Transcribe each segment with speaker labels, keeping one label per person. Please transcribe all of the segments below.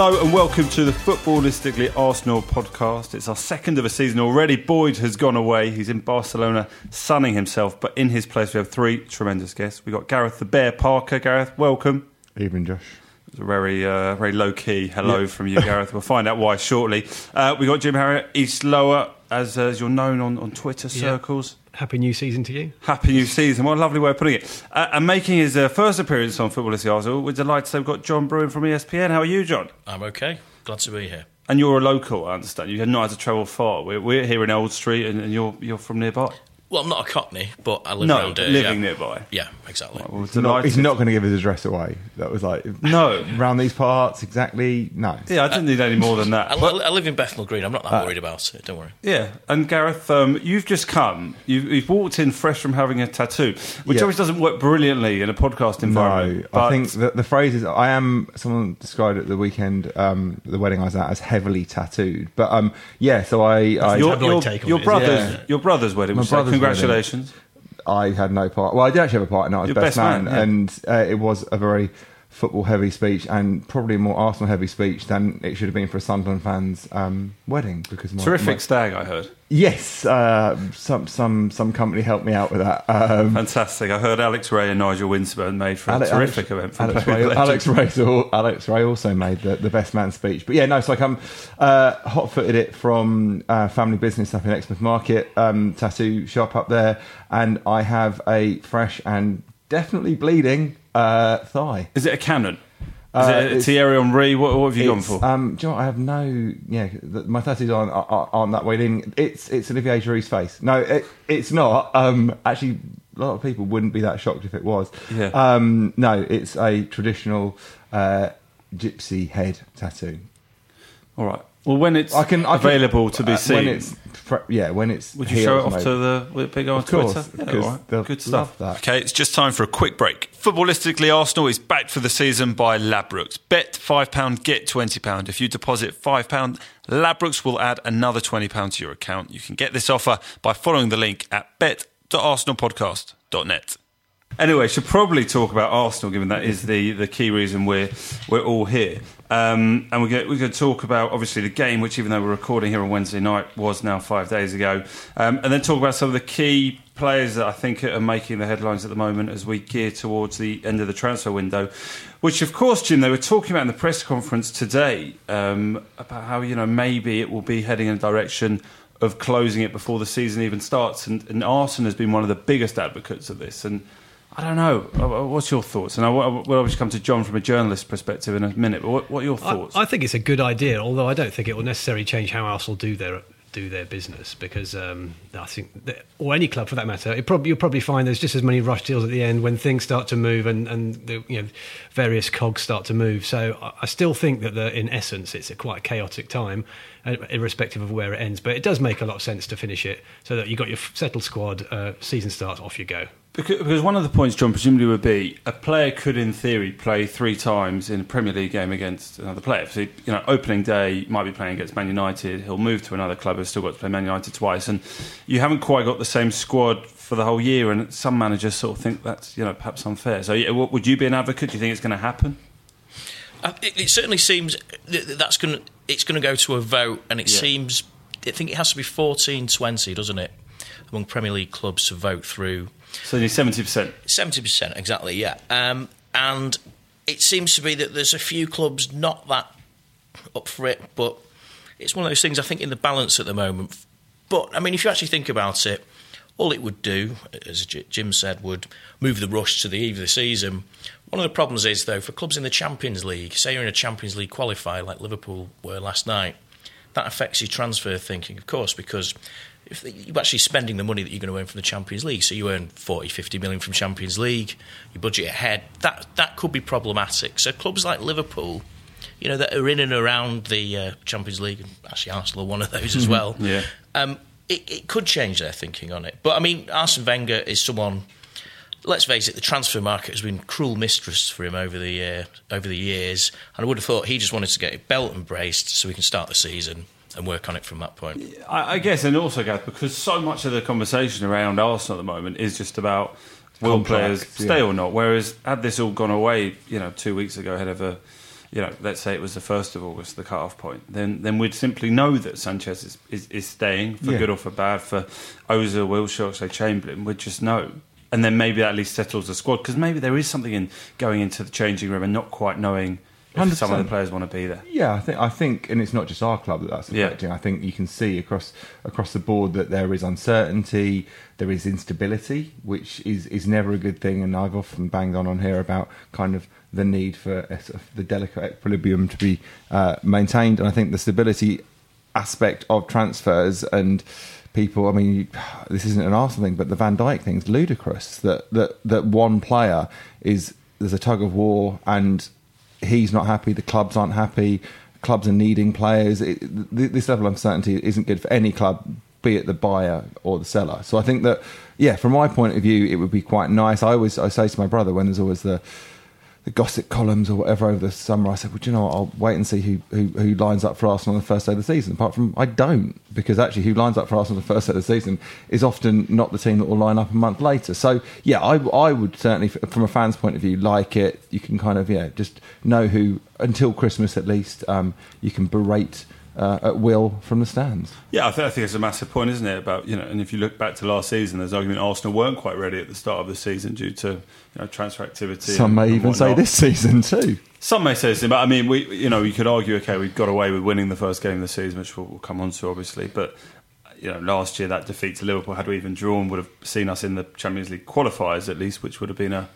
Speaker 1: Hello and welcome to the Footballistically Arsenal podcast. It's our second of a season already. Boyd has gone away. He's in Barcelona sunning himself, but in his place we have three tremendous guests. We've got Gareth the Bear Parker. Gareth, welcome.
Speaker 2: Evening, Josh.
Speaker 1: It's a very, uh, very low key hello from you, Gareth. We'll find out why shortly. Uh, we got Jim Harriott, East Lower, as, uh, as you're known on, on Twitter circles.
Speaker 3: Happy new season to you.
Speaker 1: Happy new season. What a lovely way of putting it. Uh, and making his uh, first appearance on Footballistically Arsenal, we're delighted to say we've got John Brewin from ESPN. How are you, John?
Speaker 4: I'm okay. Glad to be here.
Speaker 1: And you're a local, I understand. You have not had to travel far. We're, we're here in Old Street, and, and you're you're from nearby.
Speaker 4: Well, I'm not a Cockney, but I live
Speaker 1: No,
Speaker 4: around here.
Speaker 1: living
Speaker 4: yeah.
Speaker 1: nearby.
Speaker 4: Yeah, exactly.
Speaker 1: Well,
Speaker 2: He's not, he's not going to give his address away. That was like
Speaker 1: No.
Speaker 2: around these parts exactly. No,
Speaker 1: Yeah, I didn't need any more than that.
Speaker 4: I,
Speaker 1: But-
Speaker 4: I live in Bethnal Green. I'm not that worried about it. Don't worry.
Speaker 1: yeah, and Gareth, um, you've just come. You've, you've walked in fresh from having a tattoo, which
Speaker 2: Yeah.
Speaker 1: obviously doesn't work brilliantly in a podcast environment.
Speaker 2: no.
Speaker 1: but
Speaker 2: I think the, the phrase is I am. Someone described it at the weekend, um, the wedding I was at, as heavily tattooed. But um, yeah, so I I,
Speaker 1: your, your,
Speaker 3: take on
Speaker 1: your
Speaker 3: it?
Speaker 1: brother's
Speaker 2: Yeah.
Speaker 1: your brother's wedding.
Speaker 2: My
Speaker 1: was
Speaker 2: brother's
Speaker 1: congratulations.
Speaker 2: I had no part. Well, I did actually have a part, and I was best,
Speaker 1: best man,
Speaker 2: man,
Speaker 1: yeah.
Speaker 2: and uh, it was a very football heavy speech, and probably more Arsenal heavy speech than it should have been for a Sunderland fans' um, wedding. Because my,
Speaker 1: Terrific
Speaker 2: my-
Speaker 1: stag, I heard.
Speaker 2: Yes, uh, some some some company helped me out with that. Um,
Speaker 1: Fantastic. I heard Alex Rae and Nigel Winterburn made for a terrific event. From
Speaker 2: Alex
Speaker 1: Rae,
Speaker 2: Alex, Ray, Alex Rae also made the, the best man speech. But yeah, no, so I come uh, hot footed it from uh, family business up in Exmouth Market, um, tattoo shop up there, and I have a fresh and definitely bleeding uh, thigh.
Speaker 1: Is it a cannon? Is
Speaker 2: Uh,
Speaker 1: it a
Speaker 2: it's-
Speaker 1: Thierry Henry? What, what have you gone
Speaker 2: It's,
Speaker 1: for?
Speaker 2: Um, do you know what? I have no. Yeah, the, my tattoos aren't, aren't, aren't that way in. It's it's Olivier Giroud's face. No, it, it's not. Um, actually, a lot of people wouldn't be that shocked if it was.
Speaker 1: Yeah.
Speaker 2: Um, no, it's a traditional uh, gypsy head tattoo.
Speaker 1: All right. Well, when it's
Speaker 2: I can I can-
Speaker 1: available to be
Speaker 2: uh,
Speaker 1: seen,
Speaker 2: When it's fr- yeah, when it's
Speaker 1: would you show it
Speaker 2: heels,
Speaker 1: off
Speaker 2: maybe.
Speaker 1: to the with big on
Speaker 2: Of course,
Speaker 1: Twitter? Yeah,
Speaker 2: because
Speaker 1: all right.
Speaker 2: they'll
Speaker 1: Good stuff.
Speaker 2: love that.
Speaker 1: Okay, it's just time for a quick break. Footballistically, Arsenal is backed for the season by Ladbrokes. Bet £5, get £20. If you deposit £5, Ladbrokes will add another £20 to your account. You can get this offer by following the link at bet.arsenalpodcast.net. Anyway, should probably talk about Arsenal, given that is the, the key reason we're we're all here. Um, and we're going, we're going to talk about obviously the game, which even though we're recording here on Wednesday night, was now five days ago, um, and then talk about some of the key players that I think are making the headlines at the moment as we gear towards the end of the transfer window. Which, of course, Jim, they were talking about in the press conference today um, about how you know maybe it will be heading in a direction of closing it before the season even starts, and, and Arsenal has been one of the biggest advocates of this, and. I don't know. Uh, What's your thoughts? And I will we'll obviously come to John from a journalist perspective in a minute. But what, what are your
Speaker 3: I,
Speaker 1: thoughts?
Speaker 3: I think it's a good idea, although I don't think it will necessarily change how Arsenal do their do their business because um, I think, that, or any club for that matter, you'll probably find there's just as many rush deals at the end when things start to move and, and the you know various cogs start to move. So I, I still think that the, in essence it's a quite chaotic time, uh, irrespective of where it ends. But it does make a lot of sense to finish it so that you've got your settled squad, uh, season starts, off you go.
Speaker 1: Because, because one of the points, John, presumably would be a player could, in theory, play three times in a Premier League game against another player. So, you know, opening day might be playing against Man United. He'll move to another club. Has still got to play Man United twice, and you haven't quite got the same squad for the whole year. And some managers sort of think that's you know perhaps unfair. So, yeah, what- would you be an advocate? Do you think it's going to happen?
Speaker 4: Uh, It, it certainly seems that that that's going to it's going to go to a vote, and it
Speaker 1: Yeah.
Speaker 4: seems I think it has to be 14-20, doesn't it, among Premier League clubs to vote through
Speaker 1: So, percent.
Speaker 4: seventy percent exactly, yeah. Um, and it seems to be that there's a few clubs not that up for it, but it's one of those things I think in the balance at the moment. But I mean, if you actually think about it, all it would do, as Jim said, would move the rush to the eve of the season. One of the problems is, though, for clubs in the Champions League, say you're in a Champions League qualifier like Liverpool were last night, that affects your transfer thinking, of course, because if you're actually spending the money that you're going to earn from the Champions League, so you earn 40, 50 million from Champions League, you budget ahead, that, that could be problematic. So clubs like Liverpool, you know, that are in and around the uh, Champions League, and actually Arsenal are one of those as well,
Speaker 1: Yeah.
Speaker 4: um, it, it could change their thinking on it. But I mean, Arsene Wenger is someone. Let's face it, the transfer market has been cruel mistress for him over the uh, over the years, and I would have thought he just wanted to get it belt and braced so we can start the season and work on it from that point.
Speaker 1: I, I guess, and also, Gav, because so much of the conversation around Arsenal at the moment is just about will players stay
Speaker 2: yeah.
Speaker 1: or not. Whereas, had this all gone away, you know, two weeks ago ahead of a, you know, let's say it was the first of August, the cut-off point, then then we'd simply know that Sanchez is is, is staying for
Speaker 2: Yeah.
Speaker 1: good or for bad for Ozil, Wilshere, say Chamberlain. We'd just know. And then maybe that at least settles the squad because maybe there is something in going into the changing room and not quite knowing if some of the
Speaker 2: 100%.
Speaker 1: players want to be there.
Speaker 2: Yeah, I think I think, and it's not just our club that that's
Speaker 1: Yeah.
Speaker 2: affecting. I think you can see across across the board that there is uncertainty, there is instability, which is is never a good thing. And I've often banged on on here about kind of the need for a the delicate equilibrium to be uh, maintained. And I think the stability aspect of transfers and people. I mean, you, this isn't an Arsenal thing, but the Van Dijk thing's ludicrous. That that that one player is there's a tug of war, and he's not happy. The clubs aren't happy. Clubs are needing players. It, this level of uncertainty isn't good for any club, be it the buyer or the seller. So I think that, yeah, from my point of view, it would be quite nice. I always I say to my brother when there's always the the gossip columns or whatever over the summer. I said, well, do you know what? I'll wait and see who, who, who lines up for Arsenal on the first day of the season. Apart from, I don't, because actually, who lines up for Arsenal on the first day of the season is often not the team that will line up a month later. So, yeah, I, I would certainly, from a fan's point of view, like it. You can kind of, yeah, just know who, until Christmas at least, um, you can berate uh, at will from the stands.
Speaker 1: Yeah, I, th- I think it's a massive point, isn't it? About you know, and if you look back to last season, there's argument Arsenal weren't quite ready at the start of the season due to you know transfer activity.
Speaker 2: Some
Speaker 1: and-
Speaker 2: may
Speaker 1: and
Speaker 2: even say this season too.
Speaker 1: Some may say this, but I mean, we you know, you could argue, okay, we've got away with winning the first game of the season, which we'll, we'll come on to, obviously, but. You know, last year that defeat to Liverpool, had we even drawn, would have seen us in the Champions League qualifiers at least, which would have been a,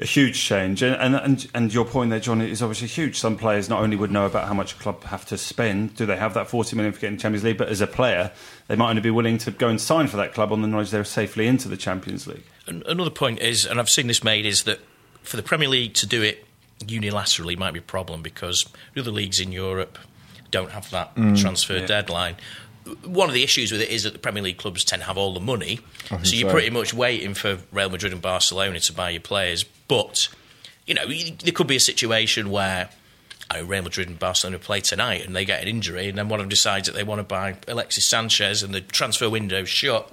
Speaker 1: a huge change. And, and and and your point there, John, is obviously huge. Some players not only would know about how much a club have to spend, do they have that forty million for getting Champions League, but as a player, they might only be willing to go and sign for that club on the knowledge they're safely into the Champions League.
Speaker 4: An- Another point is, and I've seen this made, is that for the Premier League to do it unilaterally might be a problem because the other leagues in Europe don't have that mm. transfer deadline. One of the issues with it is that the Premier League clubs tend to have all the money, so you're
Speaker 2: so.
Speaker 4: pretty much waiting for Real Madrid and Barcelona to buy your players. But you know, there could be a situation where I know, Real Madrid and Barcelona play tonight and they get an injury, and then one of them decides that they want to buy Alexis Sanchez, and the transfer window's shut,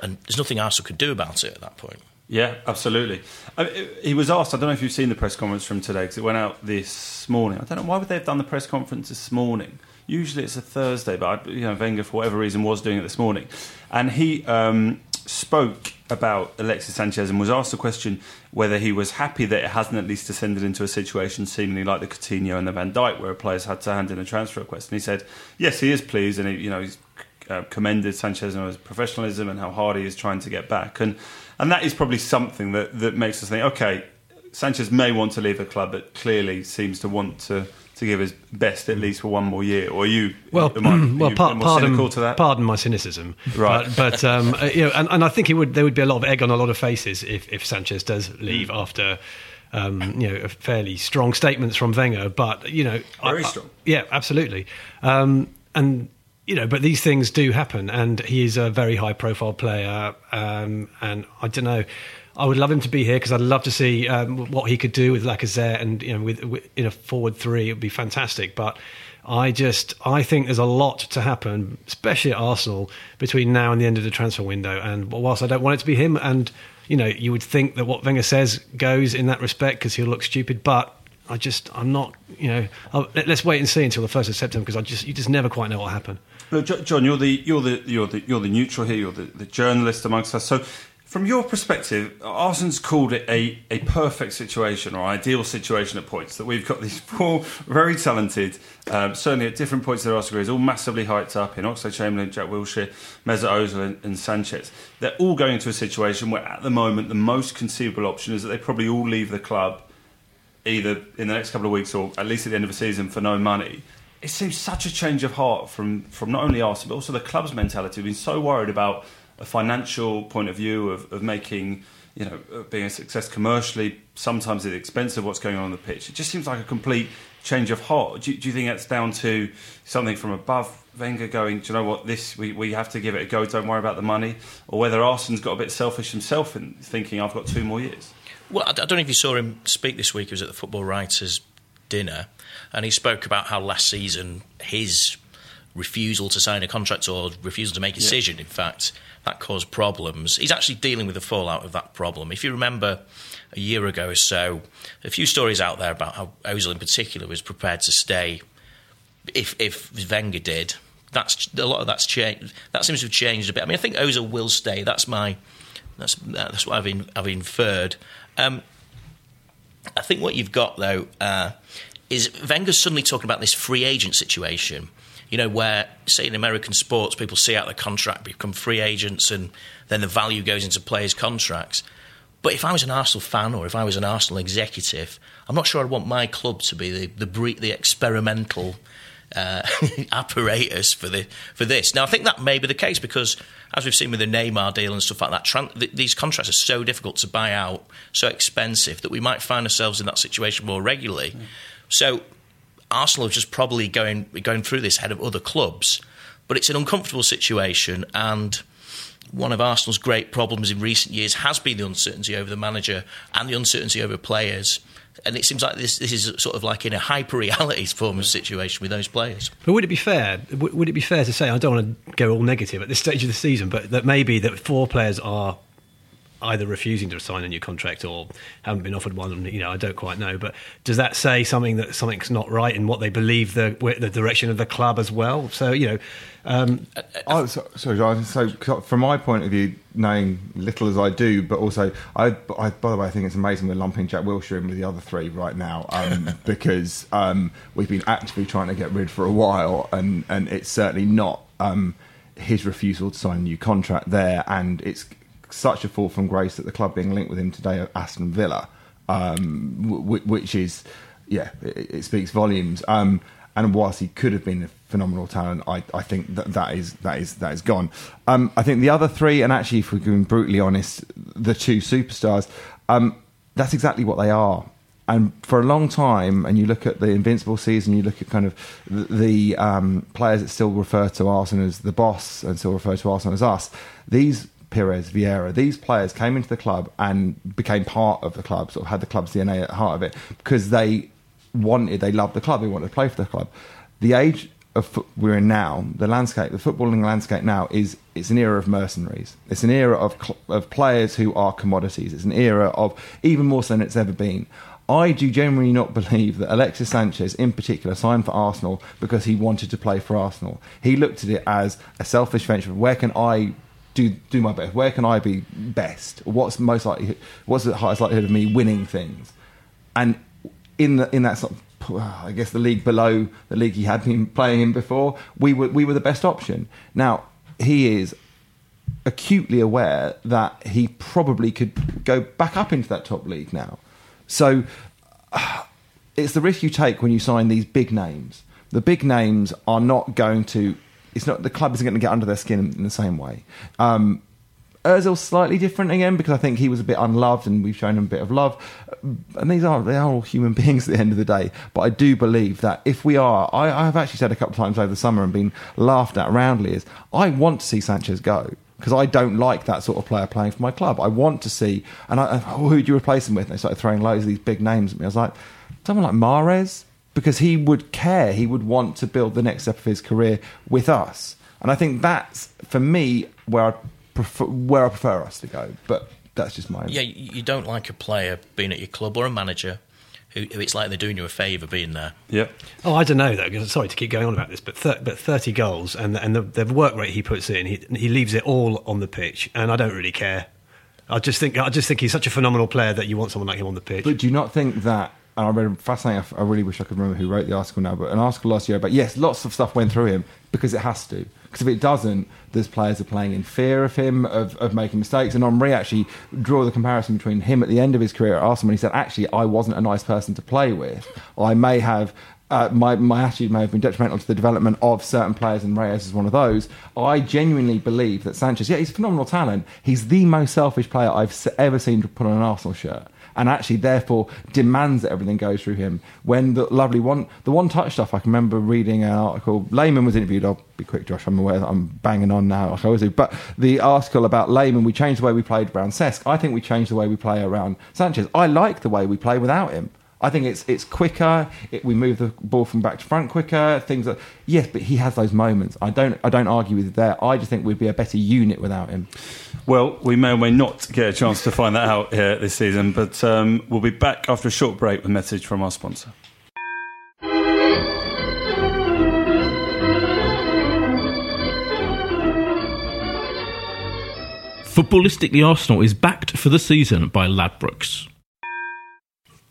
Speaker 4: and there's nothing Arsenal could do about it at that point.
Speaker 1: Yeah, absolutely. I mean, he was asked. I don't know if you've seen the press conference from today because it went out this morning. I don't know why would they have done the press conference this morning. Usually it's a Thursday, but you know Wenger for whatever reason was doing it this morning, and he um, spoke about Alexis Sanchez and was asked the question whether he was happy that it hasn't at least descended into a situation seemingly like the Coutinho and the Van Dijk, where players had to hand in a transfer request. And he said, yes, he is pleased, and he, you know he's uh, commended Sanchez on his professionalism and how hard he is trying to get back. And and that is probably something that, that makes us think, okay, Sanchez may want to leave a club that clearly seems to want to, to give his best at least for one more year. Or are you,
Speaker 3: Well,
Speaker 1: am I,
Speaker 3: well,
Speaker 1: you
Speaker 3: par-
Speaker 1: more
Speaker 3: pardon,
Speaker 1: cynical to that?
Speaker 3: pardon my cynicism,
Speaker 1: Right.
Speaker 3: But, but um, uh, you know, and, and I think it would there would be a lot of egg on a lot of faces if, if Sanchez does leave
Speaker 1: Hmm.
Speaker 3: after. Um, you know, fairly strong statements from Wenger, but you know,
Speaker 1: Very
Speaker 3: I- I-
Speaker 1: strong.
Speaker 3: yeah, absolutely. Um, and you know, but these things do happen, and he is a very high-profile player. Um, and I don't know. I would love him to be here because I'd love to see um, what he could do with Lacazette and you know with, with in a forward three. It would be fantastic, but. I just I think there's a lot to happen, especially at Arsenal, between now and the end of the transfer window. And whilst I don't want it to be him, and you know, you would think that what Wenger says goes in that respect because he'll look stupid, but I just I'm not you know I'll, let, us wait and see until the first of September because I just you just never quite know what will happen.
Speaker 1: John, you're the you're the you're the you're the neutral here. You're the, the journalist amongst us. So from your perspective, Arsenal's called it a, a perfect situation or ideal situation at points. That we've got these four very talented, um, certainly at different points of their Arsenal careers, all massively hyped up in Oxlade Chamberlain, Jack Wilshere, Mesut Ozil, and, and, Sanchez. They're all going to a situation where, at the moment, the most conceivable option is that they probably all leave the club either in the next couple of weeks or at least at the end of the season for no money. It seems such a change of heart from, from not only Arsenal but also the club's mentality. We've been so worried about a financial point of view of, of making, you know, uh, being a success commercially, sometimes at the expense of what's going on on the pitch. It just seems like a complete change of heart. Do, do you think that's down to something from above? Wenger going, do you know what? This we, we have to give it a go. Don't worry about the money, or whether Arsenal's got a bit selfish himself in thinking I've got two more years.
Speaker 4: Well, I don't know if you saw him speak this week. He was at the Football Writers' dinner, and he spoke about how last season his refusal to sign a contract or refusal to make a decision, yeah. in fact, that caused problems. He's actually dealing with the fallout of that problem. If you remember a year ago or so, a few stories out there about how Ozil in particular was prepared to stay if if Wenger did. That's a lot of that's changed. That seems to have changed a bit. I mean, I think Ozil will stay. That's my that's that's what I've in, I've inferred. Um, I think what you've got though uh, is Wenger's suddenly talking about this free agent situation you know, where, say, in American sports, people see out the contract, become free agents, and then the value goes into players' contracts. But if I was an Arsenal fan or if I was an Arsenal executive, I'm not sure I'd want my club to be the the, the experimental uh, apparatus for the for this. Now, I think that may be the case because, as we've seen with the Neymar deal and stuff like that, tran- th- these contracts are so difficult to buy out, so expensive that we might find ourselves in that situation more regularly. Mm. So Arsenal are just probably going going through this ahead of other clubs, but it's an uncomfortable situation and. One of Arsenal's great problems in recent years has been the uncertainty over the manager and the uncertainty over players and it seems like this this is sort of like in a hyper reality form of situation with those players.
Speaker 3: But would it be fair? Would it be fair to say I don't want to go all negative at this stage of the season, but that maybe that four players are either refusing to sign a new contract or haven't been offered one. You know, I don't quite know. But does that say something that something's not right in what they believe the the direction of the club as well? So you know. Um,
Speaker 2: oh, so, sorry, John. So, from my point of view, knowing little as I do, but also, I, I by the way, I think it's amazing we're lumping Jack Wilshere in with the other three right now um, because um, we've been actively trying to get rid for a while, and and it's certainly not um, his refusal to sign a new contract there, and it's such a fall from grace that the club being linked with him today at Aston Villa, um, w- which is, yeah, it, it speaks volumes. Um, and whilst he could have been a phenomenal talent, I, I think that that is that is that is gone. Um, I think the other three, and actually, if we're being brutally honest, the two superstars, um, that's exactly what they are. And for a long time, and you look at the Invincible season, you look at kind of the, the um, players that still refer to Arsenal as the boss and still refer to Arsenal as us. These Pires, Vieira, these players came into the club and became part of the club, sort of had the club's DNA at the heart of it because they wanted, they loved the club, they wanted to play for the club. The age of fo- we're in now, the landscape, the footballing landscape now is it's an era of mercenaries. It's an era of cl- of players who are commodities. It's an era of even more so than it's ever been. I do genuinely not believe that Alexis Sanchez, in particular, signed for Arsenal because he wanted to play for Arsenal. He looked at it as a selfish venture. Where can I do do my best? Where can I be best? What's most likely? What's the highest likelihood of me winning things? And in the in that sort of, I guess the league below the league he had been playing in before, we were we were the best option. Now he is acutely aware that he probably could go back up into that top league now. So it's the risk you take when you sign these big names. The big names are not going to it's not the club isn't going to get under their skin in, the same way. Um, slightly different again because I think he was a bit unloved and we've shown him a bit of love. And these are they are all human beings at the end of the day. But I do believe that if we are, I, have actually said a couple of times over the summer and been laughed at roundly is I want to see Sanchez go because I don't like that sort of player playing for my club. I want to see, and I, oh, who do you replace him with? And they started throwing loads of these big names at me. I was like, someone like Mahrez, because he would care. He would want to build the next step of his career with us. And I think that's, for me, where I prefer, where I prefer us to go. But that's just my.
Speaker 4: Yeah, you don't like a player being at your club or a manager who, who it's like they're doing you a favour being there.
Speaker 1: Yeah.
Speaker 3: Oh, I don't know though. 'cause- Sorry to keep going on about this, but thir- but thirty goals and and the, the work rate he puts in, he he leaves it all on the pitch, and I don't really care. I just think I just think he's such a phenomenal player that you want someone like him on the pitch.
Speaker 2: But do you not think that? And I read fascinating. I really wish I could remember who wrote the article now, but an article last year about yes, lots of stuff went through him because it has to. Because if it doesn't, there's players are playing in fear of him, of, of making mistakes. And Henry actually draw the comparison between him at the end of his career at Arsenal when he said, actually, I wasn't a nice person to play with. I may have uh, my, my attitude may have been detrimental to the development of certain players, and Reyes is one of those. I genuinely believe that Sanchez, yeah, he's a phenomenal talent. He's the most selfish player I've ever seen to put on an Arsenal shirt. And actually, therefore, demands that everything goes through him. When the lovely one, the one touch stuff, I can remember reading an article. Lehmann was interviewed. I'll be quick, Josh. I'm aware that I'm banging on now, like I always do. But the article about Lehmann, we changed the way we played around Cesc. I think we changed the way we play around Sanchez. I like the way we play without him. I think it's it's quicker. It, we move the ball from back to front quicker. Things that yes, but he has those moments. I don't I don't argue with that. I just think we'd be a better unit without him.
Speaker 1: Well, we may or may not get a chance to find that out here this season, but um, we'll be back after a short break with a message from our sponsor.
Speaker 5: Footballistically Arsenal is backed for the season by Ladbrokes.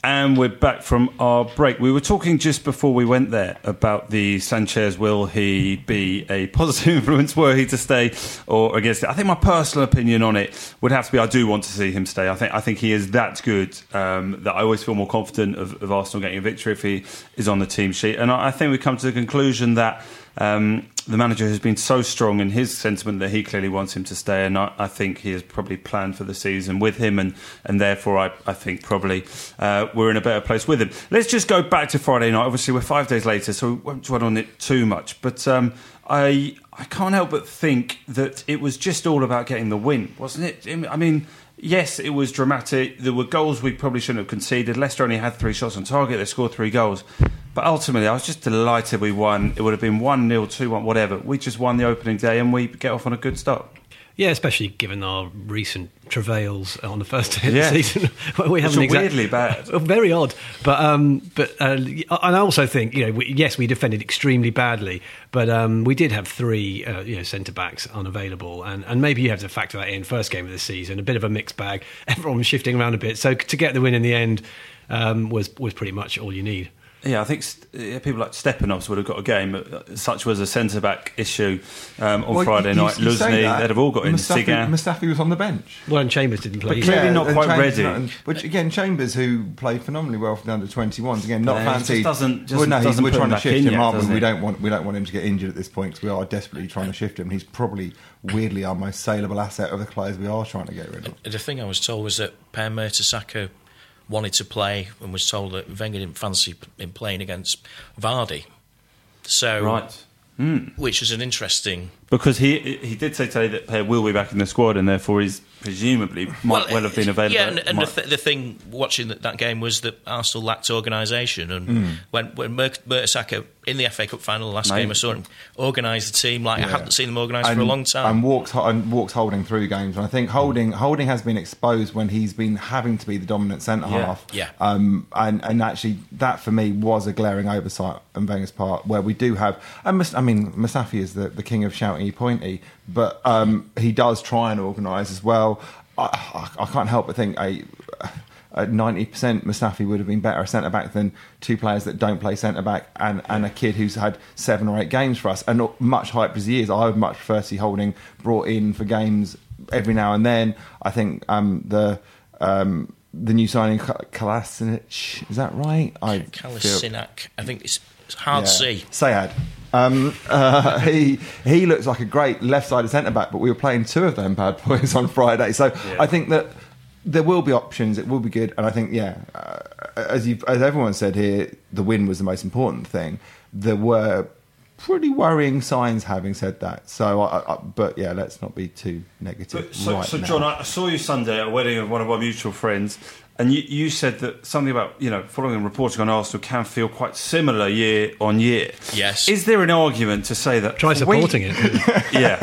Speaker 1: And we're back from our break. We were talking just before we went there about the Sanchez. Will he be a positive influence were he to stay or against it? I think my personal opinion on it would have to be I do want to see him stay. I think I think he is that good um, that I always feel more confident of, of Arsenal getting a victory if he is on the team sheet. And I, I think we come to the conclusion that um, the manager has been so strong in his sentiment that he clearly wants him to stay, and I, I think he has probably planned for the season with him, and, and therefore I, I think probably uh, we're in a better place with him. Let's just go back to Friday night. Obviously, we're five days later, so we won't dwell on it too much. But um, I I can't help but think that it was just all about getting the win, wasn't it? I mean. Yes, it was dramatic. There were goals we probably shouldn't have conceded. Leicester only had three shots on target. They scored three goals. But ultimately, I was just delighted we won. It would have been 1 0, 2 1, whatever. We just won the opening day and we get off on a good start.
Speaker 3: Yeah, especially given our recent travails on the first day of
Speaker 1: Yeah.
Speaker 3: the season, we haven't
Speaker 1: are
Speaker 3: exact-
Speaker 1: weirdly bad.
Speaker 3: very odd. But um, but uh, and I also think you know we, yes we defended extremely badly, but um, we did have three uh, you know centre backs unavailable, and, and maybe you have to factor that in. First game of the season, a bit of a mixed bag. Everyone was shifting around a bit, so to get the win in the end um, was was pretty much all you need.
Speaker 1: Yeah, I think st- people like Stepanovs would have got a game. Such was a centre back issue um, on
Speaker 2: Well,
Speaker 1: Friday
Speaker 2: you- you-
Speaker 1: night.
Speaker 2: you
Speaker 1: Luzhny,
Speaker 2: that.
Speaker 1: they'd have all got in.
Speaker 2: Mustafi,
Speaker 1: Cygan.
Speaker 2: Mustafi was on the bench.
Speaker 3: Well, and Chambers didn't play.
Speaker 1: But clearly not quite
Speaker 2: Chambers
Speaker 1: ready.
Speaker 2: not- which again, Chambers, who played phenomenally well for the under 21s, again, not
Speaker 1: Yeah,
Speaker 2: fancy.
Speaker 1: doesn't- just
Speaker 2: well, no, he's-
Speaker 1: doesn't
Speaker 2: we're
Speaker 1: put
Speaker 2: trying to
Speaker 1: back
Speaker 2: shift
Speaker 1: in
Speaker 2: him,
Speaker 1: yet,
Speaker 2: aren't we?
Speaker 1: doesn't
Speaker 2: We don't want we don't want him to get injured at this point because we are desperately trying to shift him. He's probably weirdly our most saleable asset of the players we are trying to get rid of.
Speaker 4: The thing I was told was that Per Mertesacker wanted to play and was told that Wenger didn't fancy him playing against Vardy. So,
Speaker 1: Right. Hmm.
Speaker 4: which is an interesting.
Speaker 1: Because he he did say today that Per will be back in the squad and therefore he's presumably might well, have been available.
Speaker 4: Yeah, and, and the, th- the thing watching that, that game was that Arsenal lacked organisation, and
Speaker 1: Hmm.
Speaker 4: when when Mer- Mertesacker in the FA Cup final, last
Speaker 1: Mate.
Speaker 4: game I saw him organise the team like I haven't seen them organised for a long time.
Speaker 2: And walks and walks holding through games. And I think holding holding has been exposed when he's been having to be the dominant centre
Speaker 1: Yeah.
Speaker 2: half.
Speaker 4: Yeah.
Speaker 2: Um, and and actually that for me was a glaring oversight on Wenger's part, where we do have. And Mus- I mean, Mustafi is the, the king of shouty pointy, but um, he does try and organise as well. I, I, I can't help but think a. Ninety percent, Mustafi would have been better a centre back than two players that don't play centre back, and, and a kid who's had seven or eight games for us. And not much hyped as he is, I would much prefer to see Holding brought in for games every now and then. I think um, the um, the new signing Ka- Kolasinac, is that right? I
Speaker 4: I think it's, it's hard to
Speaker 2: yeah.
Speaker 4: see.
Speaker 2: Sead. Um, uh, he he looks like a great left-sided centre back, but we were playing two of them bad boys on Friday. So I think that there will be options. It will be good, and I think yeah, uh, as you as everyone said here, the win was the most important thing. There were pretty worrying signs. Having said that, so I, I, but yeah, let's not be too negative.
Speaker 1: But so,
Speaker 2: right
Speaker 1: so. John, I saw you Sunday at a wedding of one of our mutual friends, and you, you said that something about you know following and reporting on Arsenal can feel quite similar year on year.
Speaker 4: Yes.
Speaker 1: Is there an argument to say that?
Speaker 3: Try
Speaker 1: we-
Speaker 3: supporting it.
Speaker 1: Yeah.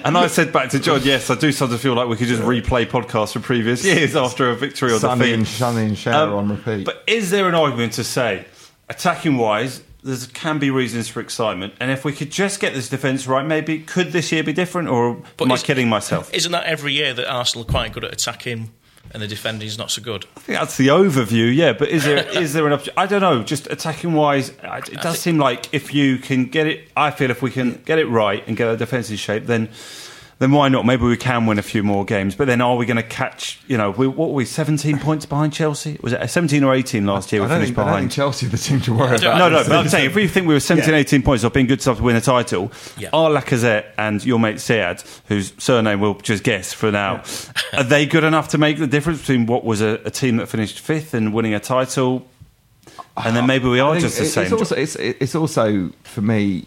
Speaker 1: and I said back to John, yes, I do sometimes feel like we could just replay podcasts from previous years after a victory or
Speaker 2: Sunny
Speaker 1: defeat.
Speaker 2: and Sonny and Cher
Speaker 1: Um,
Speaker 2: on repeat.
Speaker 1: But is there an argument to say, attacking wise, there can be reasons for excitement, and if we could just get this defence right, maybe could this year be different, or
Speaker 4: But
Speaker 1: am I kidding myself?
Speaker 4: Isn't that every year that Arsenal are quite good at attacking and the defending is not so good?
Speaker 1: I think that's the overview, yeah. But is there is there an option? I don't know. Just attacking wise, it does seem like if you can get it, I feel if we can get it right and get our defence in shape, then then why not? Maybe we can win a few more games. But then are we going to catch? You know, we, what were we? Seventeen points behind Chelsea? Was it uh, seventeen or eighteen last year?
Speaker 2: I
Speaker 1: We
Speaker 2: don't,
Speaker 1: finished
Speaker 2: think, I don't
Speaker 1: behind.
Speaker 2: think Chelsea are the team to worry about.
Speaker 1: No, no, but I'm saying if we think we were 17,
Speaker 2: Yeah.
Speaker 1: 18 points off being good stuff to win a title,
Speaker 4: Yeah.
Speaker 1: are Lacazette and your mate Sead, whose surname we'll just guess for now, are they good enough to make the difference between what was a, a team that finished fifth and winning a title? And then maybe we are just the
Speaker 2: it-
Speaker 1: same.
Speaker 2: Also, it's, it's also for me,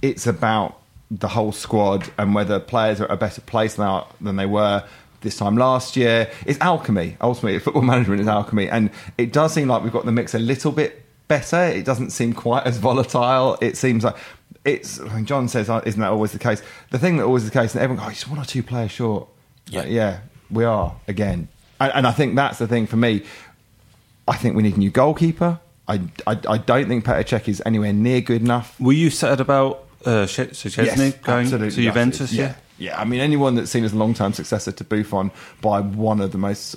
Speaker 2: it's about the whole squad and whether players are at a better place now than they were this time last year. It's alchemy. Ultimately, football management is alchemy, and it does seem like we've got the mix a little bit better. It doesn't seem quite as volatile. It seems like. It's John says, "Oh, "Isn't that always the case?" The thing that always is the case, and everyone goes, oh, "Just one or two players short."
Speaker 4: Yeah.
Speaker 2: Yeah, we are again, and, and I think that's the thing for me. I think we need a new goalkeeper. I, I, I don't think Petr Cech is anywhere near good enough.
Speaker 1: Were you sad about uh, Szczesny going to Juventus?
Speaker 2: absolutely. Yeah. yeah. I mean, anyone that's seen as a long-term successor to Buffon by one of the most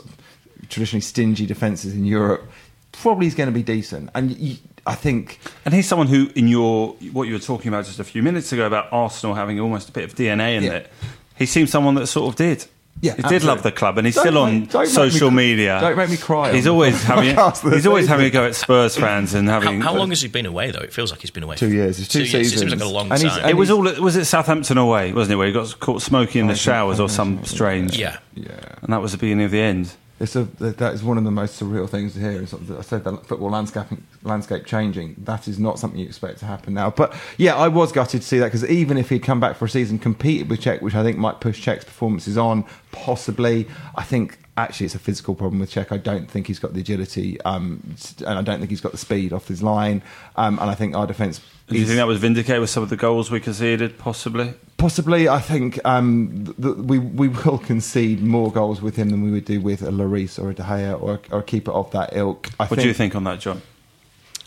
Speaker 2: traditionally stingy defences in Europe probably is going to be decent. And you, I think
Speaker 1: And he's someone who, in your what you were talking about just a few minutes ago about Arsenal having almost a bit of DNA in
Speaker 2: Yeah.
Speaker 1: it, he seems someone that sort of did.
Speaker 2: Yeah,
Speaker 1: he did love the club, and he's
Speaker 2: Don't
Speaker 1: still on
Speaker 2: make- don't
Speaker 1: social
Speaker 2: me-
Speaker 1: media.
Speaker 2: don't make me cry
Speaker 1: He's always having he's always
Speaker 2: this
Speaker 1: having a go at Spurs fans and having.
Speaker 4: How, how long has he been away, though? It feels like he's been away
Speaker 2: Two
Speaker 4: for
Speaker 2: years. It's two
Speaker 4: years. It seems like a long
Speaker 2: And
Speaker 4: time.
Speaker 2: and
Speaker 1: It was all. Was it Southampton away, wasn't it? Where he got caught smoking in the showers or some strange.
Speaker 4: yeah.
Speaker 2: yeah.
Speaker 1: and that was the beginning of the end.
Speaker 2: It's a, that is one of the most surreal things to hear. I said the football landscape landscape changing. That is not something you expect to happen now. But yeah, I was gutted to see that because even if he'd come back for a season, competed with Cech, which I think might push Cech's performances on, possibly. I think actually it's a physical problem with Cech. I don't think he's got the agility, um, and I don't think he's got the speed off his line. Um, and I think our defence.
Speaker 1: Do you think that was vindicated with some of the goals we conceded? Possibly.
Speaker 2: Possibly, I think um, th- th- we we will concede more goals with him than we would do with a Lloris or a De Gea or, or a keeper of that ilk. I
Speaker 1: What do you think on that, John?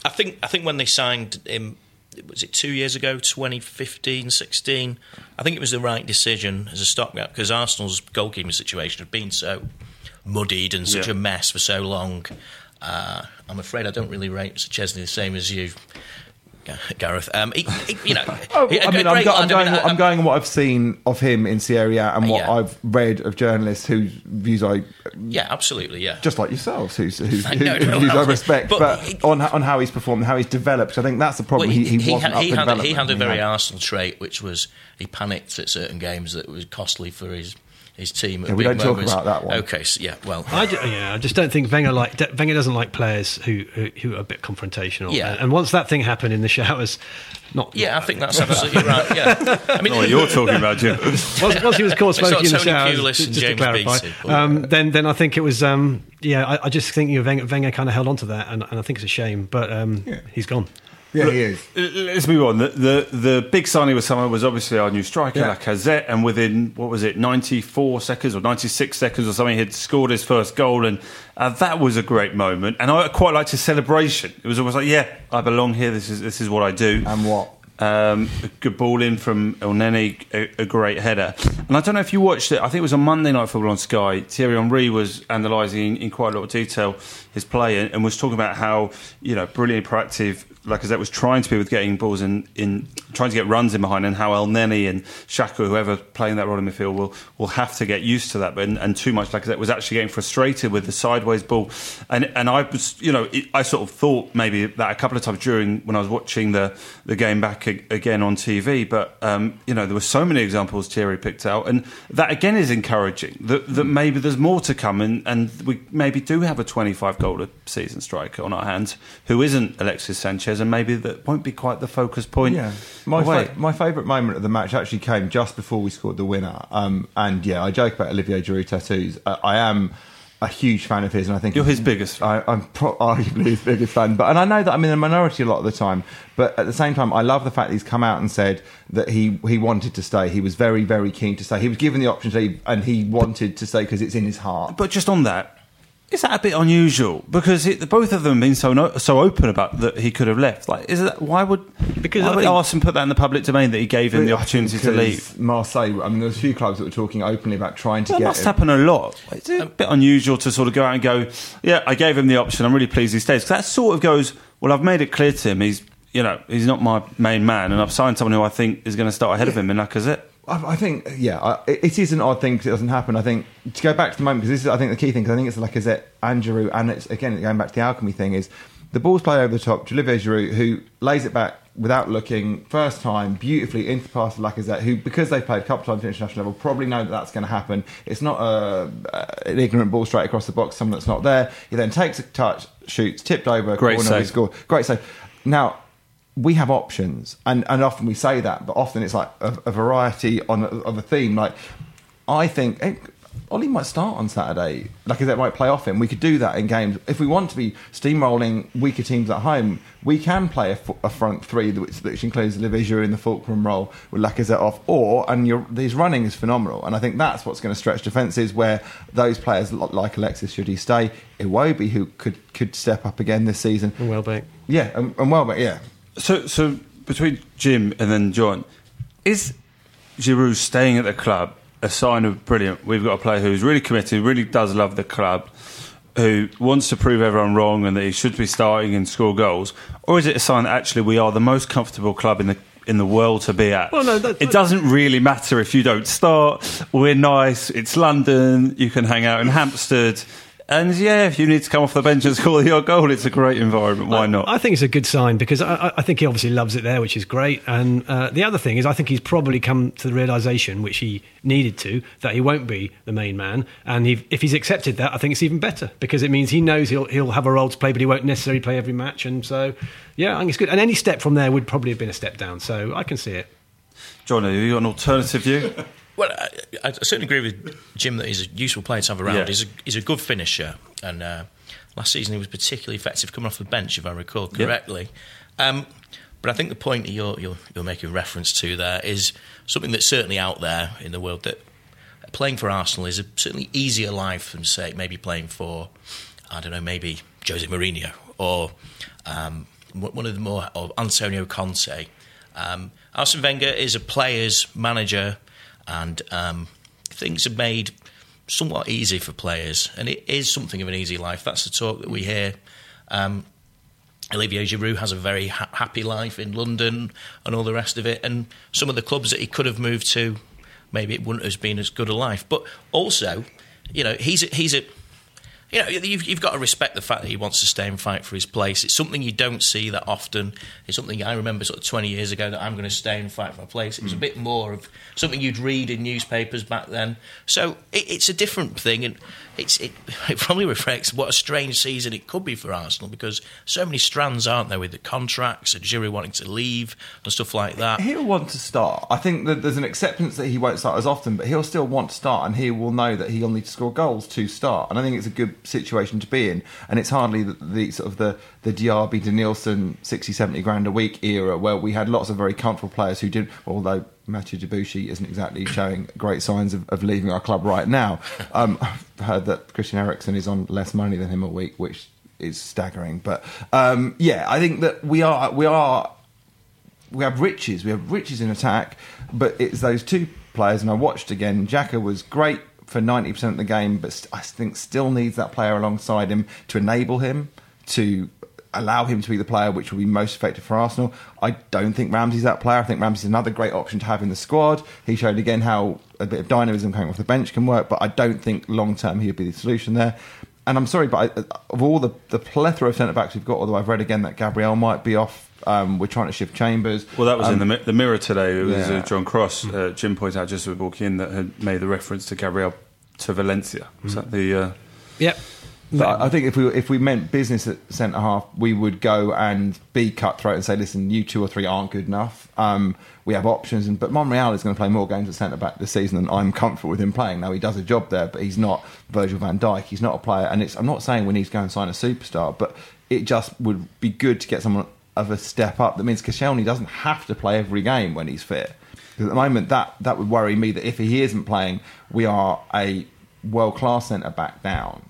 Speaker 4: I think I think when they signed him, was it two years ago, 2015, 16? I think it was the right decision as a stopgap because Arsenal's goalkeeping situation had been so muddied and such
Speaker 1: Yeah.
Speaker 4: a mess for so long. Uh, I'm afraid I don't really rate Szczesny the same as you, Ga- Gareth. Um, he, he, you know,
Speaker 2: Oh,
Speaker 4: he-
Speaker 2: mean, I'm, go- I'm going.
Speaker 4: I mean,
Speaker 2: I'm going on what I've seen of him in Serie A and what
Speaker 4: Yeah.
Speaker 2: I've read of journalists whose views I,
Speaker 4: Yeah, absolutely. Yeah.
Speaker 2: just like yourselves, whose, whose,
Speaker 4: I
Speaker 2: whose
Speaker 4: know, no,
Speaker 2: views I respect,
Speaker 4: but
Speaker 2: but,
Speaker 4: he-
Speaker 2: on on how he's performed, how he's developed. I think that's the problem.
Speaker 4: Well,
Speaker 2: he, he, wasn't
Speaker 4: he, had, he had a very Arsenal trait, which was he panicked at certain games that was costly for his his team. At
Speaker 2: Yeah, we
Speaker 4: big
Speaker 2: don't talk about that one.
Speaker 4: Okay, so, yeah, well,
Speaker 3: I ju- yeah, I just don't think Wenger like de- Wenger doesn't like players who, who who are a bit confrontational.
Speaker 4: Yeah.
Speaker 3: and once that thing happened in the showers, not
Speaker 4: yeah, I think that's absolutely right. Yeah, I mean,
Speaker 1: What you're talking about, Jim?
Speaker 3: once, once he was caught smoking in the showers,
Speaker 4: Pulis
Speaker 3: just,
Speaker 4: and
Speaker 3: just to clarify,
Speaker 4: Beattie, but-
Speaker 3: um, then then I think it was um, yeah. I, I just think you know, Wenger, Wenger kind of held on to that, and, and I think it's a shame, but um, he's gone.
Speaker 2: Yeah, he is.
Speaker 1: Let's move on. The, the the big signing with summer was obviously our new striker,
Speaker 2: Yeah.
Speaker 1: Lacazette, and within what was it, ninety four seconds or ninety six seconds or something, he'd scored his first goal, and uh, that was a great moment. And I quite liked his celebration. It was almost like, yeah, I belong here. This is this is what I do.
Speaker 2: And what?
Speaker 1: Um, a good ball in from Elneny, a, a great header. And I don't know if you watched it. I think it was on Monday Night Football on Sky. Thierry Henry was analysing in, in quite a lot of detail his play and, and was talking about how you know brilliantly proactive Lacazette was trying to be with getting balls in, in trying to get runs in behind, and how Elneny and Xhaka, whoever playing that role in midfield, will will have to get used to that. But and, and too much Lacazette was actually getting frustrated with the sideways ball, and and I was you know it, I sort of thought maybe that a couple of times during when I was watching the the game back a- again on TV, but um, you know there were so many examples Thierry picked out, and that again is encouraging. That, that maybe there's more to come, and, and we maybe do have a 25 goal a season striker on our hands who isn't Alexis Sanchez, and maybe that won't be quite the focus point.
Speaker 2: Yeah, my fa- my favourite moment of the match actually came just before we scored the winner. Um, and yeah, I joke about Olivier Giroud tattoos. Uh, I am a huge fan of his, and I think
Speaker 1: You're his biggest
Speaker 2: I, I'm pro- arguably his biggest fan. But and I know that I'm in a minority a lot of the time. But at the same time, I love the fact that he's come out and said that he he wanted to stay. He was very very keen to stay. He was given the option to leave, and he wanted to stay because it's in his heart.
Speaker 1: But just on that, is that a bit unusual? Because it, both of them have been so no, so open about that he could have left. Like, is that why would
Speaker 3: Because
Speaker 1: why
Speaker 3: I
Speaker 1: would
Speaker 3: think-
Speaker 1: Arsene put that in the public domain that he gave him the opportunity to leave?
Speaker 2: Marseille. I mean, there's a few clubs that were talking openly about trying to
Speaker 1: That
Speaker 2: get
Speaker 1: must
Speaker 2: him.
Speaker 1: happen a lot. It's a um, bit unusual to sort of go out and go, yeah, I gave him the option. I'm really pleased he stays. 'Cause that sort of goes, well, I've made it clear to him he's, you know, he's not my main man, and I've signed someone who I think is going to start ahead of him in Lacazette.
Speaker 2: I, I think, yeah, I, it it is an odd thing because it doesn't happen. I think to go back to the moment because this is, I think, the key thing. Because I think it's Lacazette and Andrew and it's again going back to the alchemy thing is the ball's played over the top. to Olivier Giroud, who lays it back without looking, first time beautifully into the pass to Lacazette, who because they've played a couple times at international level, probably know that that's going to happen. It's not a, an ignorant ball straight across the box, someone that's not there. He then takes a touch, shoots, tipped over,
Speaker 1: Great
Speaker 2: corner,
Speaker 1: save.
Speaker 2: score. Great save. Now we have options, and, and often we say that, but often it's like a, a variety on of a theme. Like I think eh, Ollie might start on Saturday. Like that might play off him. We could do that in games if we want to be steamrolling weaker teams at home. We can play a, f- a front three, which, which includes Giroud in the fulcrum role with Lacazette off, or and your, his running is phenomenal. And I think that's what's going to stretch defences. Where those players like Alexis, should he stay, Iwobi, who could could step up again this season.
Speaker 3: Welbeck.
Speaker 2: Yeah, and, and well, but yeah,
Speaker 1: So, so between Jim and then John, is Giroud staying at the club a sign of brilliant? We've got a player who's really committed, really does love the club, who wants to prove everyone wrong and that he should be starting and score goals, or is it a sign that actually we are the most comfortable club in the in the world to be at?
Speaker 3: Well, no, that-
Speaker 1: it doesn't really matter if you don't start. We're nice. It's London. You can hang out in Hampstead. And yeah, if you need to come off the bench and score your goal, it's a great environment. Why not?
Speaker 3: I think it's a good sign because I, I- I think he obviously loves it there, which is great. And uh, the other thing is, I think he's probably come to the realization, which he needed to, that he won't be the main man. And he, if he's accepted that, I think it's even better because it means he knows he'll he'll have a role to play, but he won't necessarily play every match. And so, yeah, I think it's good. And any step from there would probably have been a step down. So I can see it.
Speaker 1: John, have you got an alternative view?
Speaker 4: Well, I, I certainly agree with Jim that he's a useful player to have around.
Speaker 1: Yeah.
Speaker 4: He's, a, he's a good finisher, and uh, last season he was particularly effective coming off the bench, if I recall correctly. Um, but I think the point that you're, you're, you're making reference to there is something that's certainly out there in the world that playing for Arsenal is a certainly easier life than, say, maybe playing for, I don't know, maybe Jose Mourinho or um, one of the more, or Antonio Conte. Um, Arsene Wenger is a player's manager, and um, things are made somewhat easy for players, and it is something of an easy life. That's the talk that we hear. Um, Olivier Giroud has a very ha- happy life in London and all the rest of it. And some of the clubs that he could have moved to, maybe it wouldn't have been as good a life. But also, you know, he's a, he's a you know, you've, you've got to respect the fact that he wants to stay and fight for his place. It's something you don't see that often. It's something I remember sort of 20 years ago that I'm going to stay and fight for my place. It was a hmm. bit more of something you'd read in newspapers back then. So it, it's a different thing, and it's, it, it probably reflects what a strange season it could be for Arsenal because so many strands, aren't there, with the contracts and Giroud wanting to leave and stuff like that.
Speaker 2: he'll want to start. I think that there's an acceptance that he won't start as often, but he'll still want to start, and he will know that he'll need to score goals to start. And I think it's a good situation to be in. And it's hardly the, the sort of the the Diaby, Denilson, 60, 70 grand a week era where we had lots of very comfortable players who did. Although Mathieu Debuchy isn't exactly showing great signs of, of leaving our club right now. Um, I've heard that Christian Eriksen is on less money than him a week, which is staggering. But um, yeah, I think that we are we are we have riches. We have riches in attack, but it's those two players. And I watched again. Xhaka was great for ninety percent of the game, but I think still needs that player alongside him to enable him to allow him to be the player which will be most effective for Arsenal. I don't think Ramsey's that player. I think Ramsey's another great option to have in the squad. He showed again how a bit of dynamism coming off the bench can work, but I don't think long term he'll be the solution there. and I'm sorry, but I, of all the, the plethora of centre backs we've got, although I've read again that Gabriel might be off. Um, we're trying to shift Chambers.
Speaker 1: Well, that was
Speaker 2: Um,
Speaker 1: in the, the Mirror today. It was
Speaker 2: yeah.
Speaker 1: uh, John Cross. Uh, Jim pointed out just as we walk in that had made the reference to Gabriel to Valencia. Was that the? Uh,
Speaker 3: Yep.
Speaker 2: But I I think if we if we meant business at centre half, we would go and be cutthroat and say, listen, you two or three aren't good enough. Um, we have options, and but Monreal is going to play more games at centre back this season than I'm comfortable with him playing. Now he does a job there, but he's not Virgil Van Dijk. He's not a player, and it's I'm not saying we need to go and sign a superstar, but it just would be good to get someone of a step up. That means Koscielny doesn't have to play every game when he's fit. 'Cause at the moment, that that would worry me that if he isn't playing, we are a world class centre back down.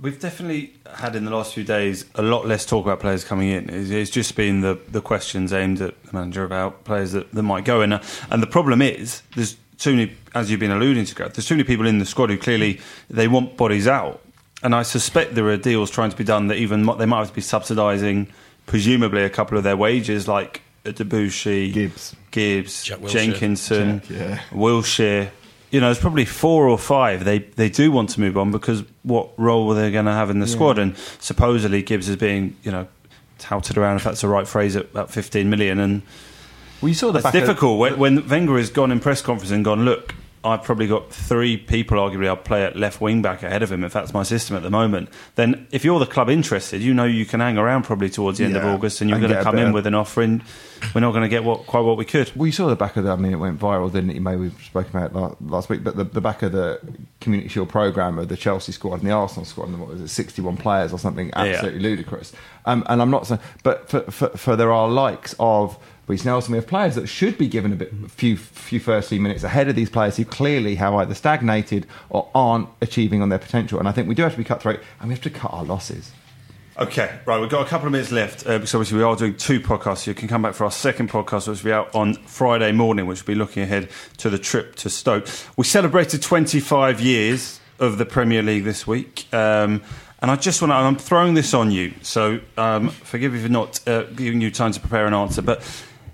Speaker 1: We've definitely had in the last few days a lot less talk about players coming in. It's, it's just been the, the questions aimed at the manager about players that, that might go in. Uh, and the problem is, there's too many, as you've been alluding to, there's too many people in the squad who clearly they want bodies out. And I suspect there are deals trying to be done that even they might have to be subsidising, presumably, a couple of their wages, like Debuchy,
Speaker 2: Gibbs.
Speaker 1: Gibbs,
Speaker 4: Jack Wilshere.
Speaker 1: Jenkinson,
Speaker 2: Jack, yeah.
Speaker 1: Wilshere. You know, there's probably four or five. They they do want to move on because what role are they going to have in the squad? And supposedly Gibbs is being, you know, touted around if that's the right phrase at about 15 million. And
Speaker 2: Well, you saw the
Speaker 1: it's
Speaker 2: back of-
Speaker 1: difficult when, when Wenger has gone in press conference and gone, look, I've probably got three people, arguably, I'll play at left wing back ahead of him if that's my system at the moment. Then, if you're the club interested, you know you can hang around probably towards the end of August and you're going to come in
Speaker 2: of-
Speaker 1: with an offering. we're not going to get what quite what we could.
Speaker 2: Well, you saw the back of the. I mean, it went viral, didn't it? Maybe we've spoken about it last week, but the, the back of the Community Shield program of the Chelsea squad and the Arsenal squad, and what was it, sixty-one players or something absolutely ludicrous. Um, and I'm not saying, but for, for, for there are likes of Reiss Nelson, we have players that should be given a bit few few first few minutes ahead of these players who clearly have either stagnated or aren't achieving on their potential. And I think we do have to be cutthroat, and we have to cut our losses.
Speaker 1: Okay, right. We've got a couple of minutes left uh, because obviously we are doing two podcasts. You can come back for our second podcast, which will be out on Friday morning, which will be looking ahead to the trip to Stoke. We celebrated 25 years of the Premier League this week. Um, and I just want to, I'm throwing this on you, so um, forgive me for not uh, giving you time to prepare an answer, but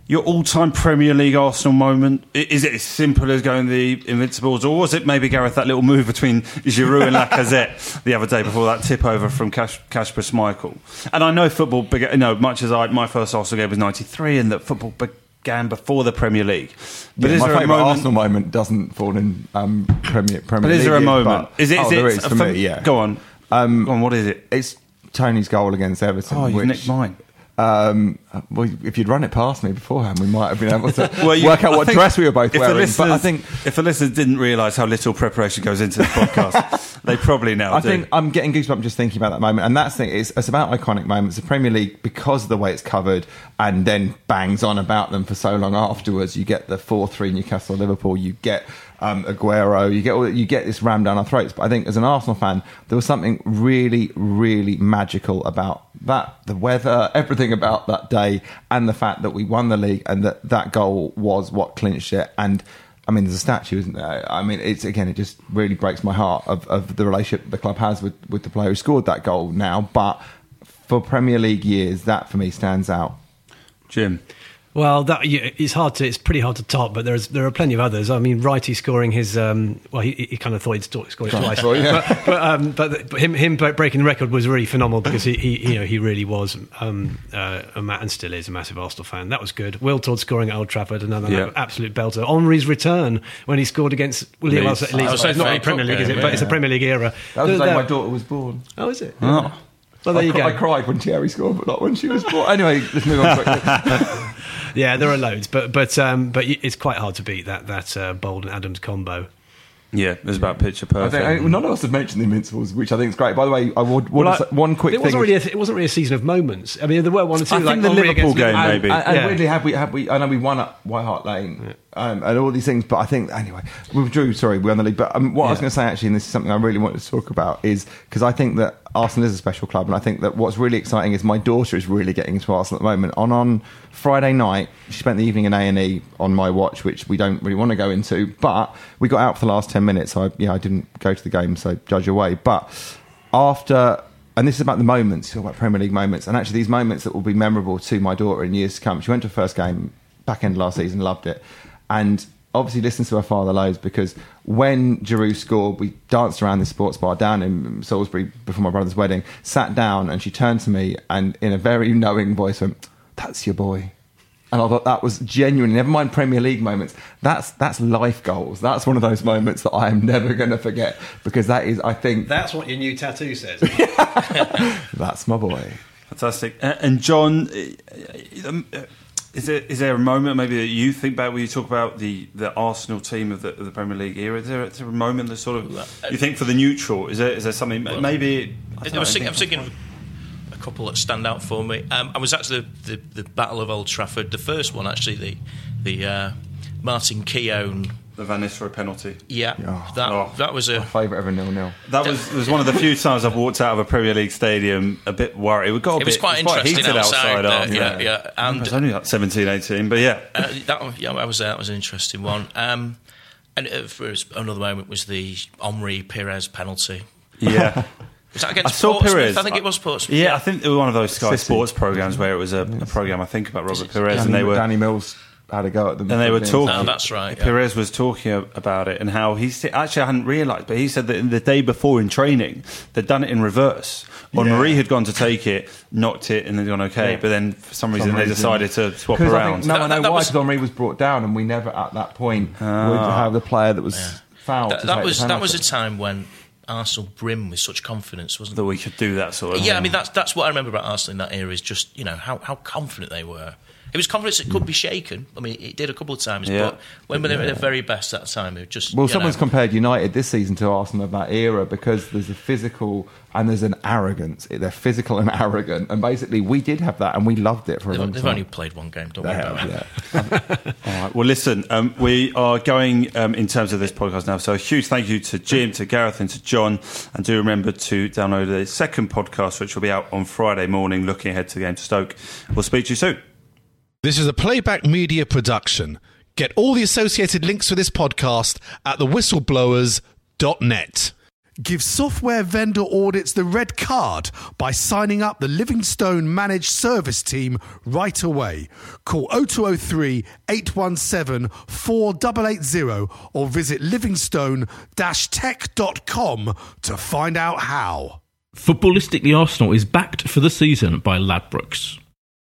Speaker 1: your all-time Premier League Arsenal moment, is it as simple as going the Invincibles, or was it maybe, Gareth, that little move between Giroud and Lacazette the other day before that tip over from Cash, Kasper Schmeichel? And I know football, began, you know, much as I, my first Arsenal game was 93 and that football began before the Premier League. But
Speaker 2: Yeah,
Speaker 1: is
Speaker 2: my
Speaker 1: there a moment...
Speaker 2: Arsenal moment doesn't fall in um, Premier Premier League.
Speaker 1: But is there a moment?
Speaker 2: but-
Speaker 1: Is it?
Speaker 2: oh,
Speaker 1: Is
Speaker 2: there
Speaker 1: it
Speaker 2: is for me. Yeah.
Speaker 1: Go on.
Speaker 2: Um,
Speaker 1: Go on. What is it?
Speaker 2: It's Tony's goal against Everton.
Speaker 1: Oh, you
Speaker 2: which,
Speaker 1: nicked mine.
Speaker 2: Um, well, if you'd run it past me beforehand, we might have been able to
Speaker 1: Well, you-
Speaker 2: work out
Speaker 1: I
Speaker 2: what dress we were both wearing. But I think
Speaker 1: if the listeners didn't realise how little preparation goes into the podcast, they probably now
Speaker 2: I
Speaker 1: do.
Speaker 2: think I'm getting goosebumps just thinking about that moment. And that's the thing, it's, it's about iconic moments. The Premier League, because of the way it's covered and then bangs on about them for so long afterwards, you get the 4 3 Newcastle Liverpool, you get um, Aguero, you get all, you get this rammed down our throats. But I think as an Arsenal fan, there was something really, really magical about that the weather, everything about that day, and the fact that we won the league and that that goal was what clinched it. And I mean, there's a statue, isn't there? I mean, it's again, it just really breaks my heart of, of the relationship the club has with, with the player who scored that goal now. But for Premier League years, that for me stands out.
Speaker 1: Jim.
Speaker 3: Well, that yeah, it's hard to. It's pretty hard to top, but there's there are plenty of others. I mean, Wrighty scoring his. Um, well, he, he kind of thought he'd scored it twice,
Speaker 2: Well, yeah.
Speaker 3: but but, um, but but him him breaking the record was really phenomenal because he, he you know he really was um, uh, a ma- and still is a massive Arsenal fan. That was good. Wiltord scoring at Old Trafford, another
Speaker 1: Yeah.
Speaker 3: absolute belter. Henry's return when he scored against well, yeah,
Speaker 1: Leeds.
Speaker 3: it's Leeds,
Speaker 4: I was
Speaker 3: but it's not
Speaker 4: saying
Speaker 3: a Premier
Speaker 4: Cup
Speaker 3: League, is it?
Speaker 4: game,
Speaker 3: But it's a. Premier League era.
Speaker 2: That was the day
Speaker 3: There-
Speaker 2: my daughter was born.
Speaker 3: Oh, is it?
Speaker 1: Oh.
Speaker 3: Well, there
Speaker 2: I,
Speaker 3: you
Speaker 2: cri-
Speaker 3: go.
Speaker 2: I cried when Thierry scored, but not when she was born. Anyway, let's move on quickly.
Speaker 3: Yeah, there are loads, but but um, but it's quite hard to beat that that uh, Bould and Adams combo.
Speaker 1: Yeah, it was about picture
Speaker 2: I
Speaker 1: perfect.
Speaker 2: think, I, none of us have mentioned the Invincibles, which I think is great. By the way, I would, would
Speaker 3: Well,
Speaker 2: have one quick
Speaker 3: it
Speaker 2: thing.
Speaker 3: wasn't really a, it wasn't really a season of moments. I mean, there were one or two.
Speaker 1: I
Speaker 3: like
Speaker 1: think the
Speaker 3: Henry
Speaker 1: Liverpool game,
Speaker 3: Liverpool.
Speaker 1: maybe.
Speaker 2: And, and
Speaker 3: Yeah.
Speaker 2: weirdly, have we have we? I know we won at White Hart Lane um, and all these things, but I think anyway, we withdrew. Sorry, we're on the league. But um, what I was going to say actually, and this is something I really wanted to talk about, is because I think that Arsenal is a special club, and I think that what's really exciting is my daughter is really getting into Arsenal at the moment. On on Friday night, she spent the evening in A and E on my watch, which we don't really want to go into, but we got out for the last ten minutes. So I, yeah, I didn't go to the game, so judge away. But after and this is about the moments, talk about Premier League moments, and actually these moments that will be memorable to my daughter in years to come. She went to her first game back end of last season, loved it, and obviously listened to her father loads because when Giroud scored, we danced around the sports bar down in Salisbury before my brother's wedding, sat down, and she turned to me and in a very knowing voice went, "That's your boy." And I thought that was genuine. Never mind Premier League moments. That's that's life goals. That's one of those moments that I am never going to forget because that is, I think,
Speaker 3: That's what your new tattoo says.
Speaker 2: that's my boy.
Speaker 1: Fantastic. Uh, and John, uh, um, uh, is there is there a moment maybe that you think about when you talk about the, the Arsenal team of the, of the Premier League era? Is there, is there a moment that sort of you think for the neutral? Is there is there something maybe? I,
Speaker 4: I was thinking, I was thinking of a couple that stand out for me. Um, I was at the, the, the Battle of Old Trafford, the first one actually, the the uh, Martin Keown.
Speaker 1: The Van Nistelrooy penalty.
Speaker 4: Yeah,
Speaker 2: Oh.
Speaker 4: that
Speaker 1: Oh.
Speaker 4: that was a
Speaker 2: My favourite ever nil nil.
Speaker 1: That was was one of the few times I've walked out of a Premier League stadium a bit worried. It got a
Speaker 4: It was
Speaker 1: bit
Speaker 4: quite interesting
Speaker 1: heated
Speaker 4: outside
Speaker 1: outside.
Speaker 4: there,
Speaker 1: after.
Speaker 4: yeah, yeah. And-
Speaker 1: I was only like 17, 18, but yeah.
Speaker 4: uh, that one- yeah, that was that was an interesting one. Um, and uh, for another moment was the Omri Pires penalty.
Speaker 1: Yeah.
Speaker 4: Was that
Speaker 1: I
Speaker 4: against
Speaker 1: saw
Speaker 4: Portsmouth?
Speaker 1: Pires.
Speaker 4: I think it was Portsmouth.
Speaker 1: Yeah, I think it was one of those Sky Sports programs where it was a, a program I think about Robert Pires,
Speaker 2: Danny,
Speaker 1: and they were
Speaker 2: Danny Mills had a go at them.
Speaker 1: and they were talking.
Speaker 4: Oh, that's right, yeah.
Speaker 1: Pires was talking about it and how he said, actually I hadn't realised, but he said that the day before in training they'd done it in reverse. Henry had gone to take it, knocked it, and they'd gone okay.
Speaker 2: Yeah.
Speaker 1: But then for some reason
Speaker 2: Some
Speaker 1: they decided to swap
Speaker 2: Because I
Speaker 1: around.
Speaker 2: think, no, I know
Speaker 4: that
Speaker 2: why.
Speaker 4: was-
Speaker 2: Because Henry was brought down, and we never at that point would
Speaker 1: Ah.
Speaker 2: have the player that was fouled.
Speaker 4: That, that was that was a time when Arsenal brim with such confidence, wasn't it?
Speaker 1: that we could do that sort of.
Speaker 4: Yeah, I mean that's that's what I remember about Arsenal in that era is just you know how, how confident they were. It was confidence that could be shaken. I mean, it did a couple of times,
Speaker 1: Yeah.
Speaker 4: but when they were at their very best at that time, it just
Speaker 2: Well, someone's
Speaker 4: know,
Speaker 2: compared United this season to Arsenal of that era because there's a physical and there's an arrogance. They're physical and arrogant, and basically we did have that, and we loved it for a long
Speaker 4: They've, they've only played one game. Don't
Speaker 2: They
Speaker 4: worry
Speaker 2: have,
Speaker 4: that.
Speaker 2: yeah.
Speaker 1: All right. Well, listen, um, we are going um, in terms of this podcast now. So, a huge thank you to Jim, to Gareth, and to John. And do remember to download the second podcast, which will be out on Friday morning, looking ahead to the game to Stoke. We'll speak to you soon.
Speaker 6: This is a playback media production. Get all the associated links for this podcast at thewhistleblowers.net. Give software vendor audits the red card by signing up the Livingstone Managed Service Team right away. Call 0203 817 4880 or visit livingstone tech.com to find out how.
Speaker 5: Footballistically Arsenal is backed for the season by Ladbrokes.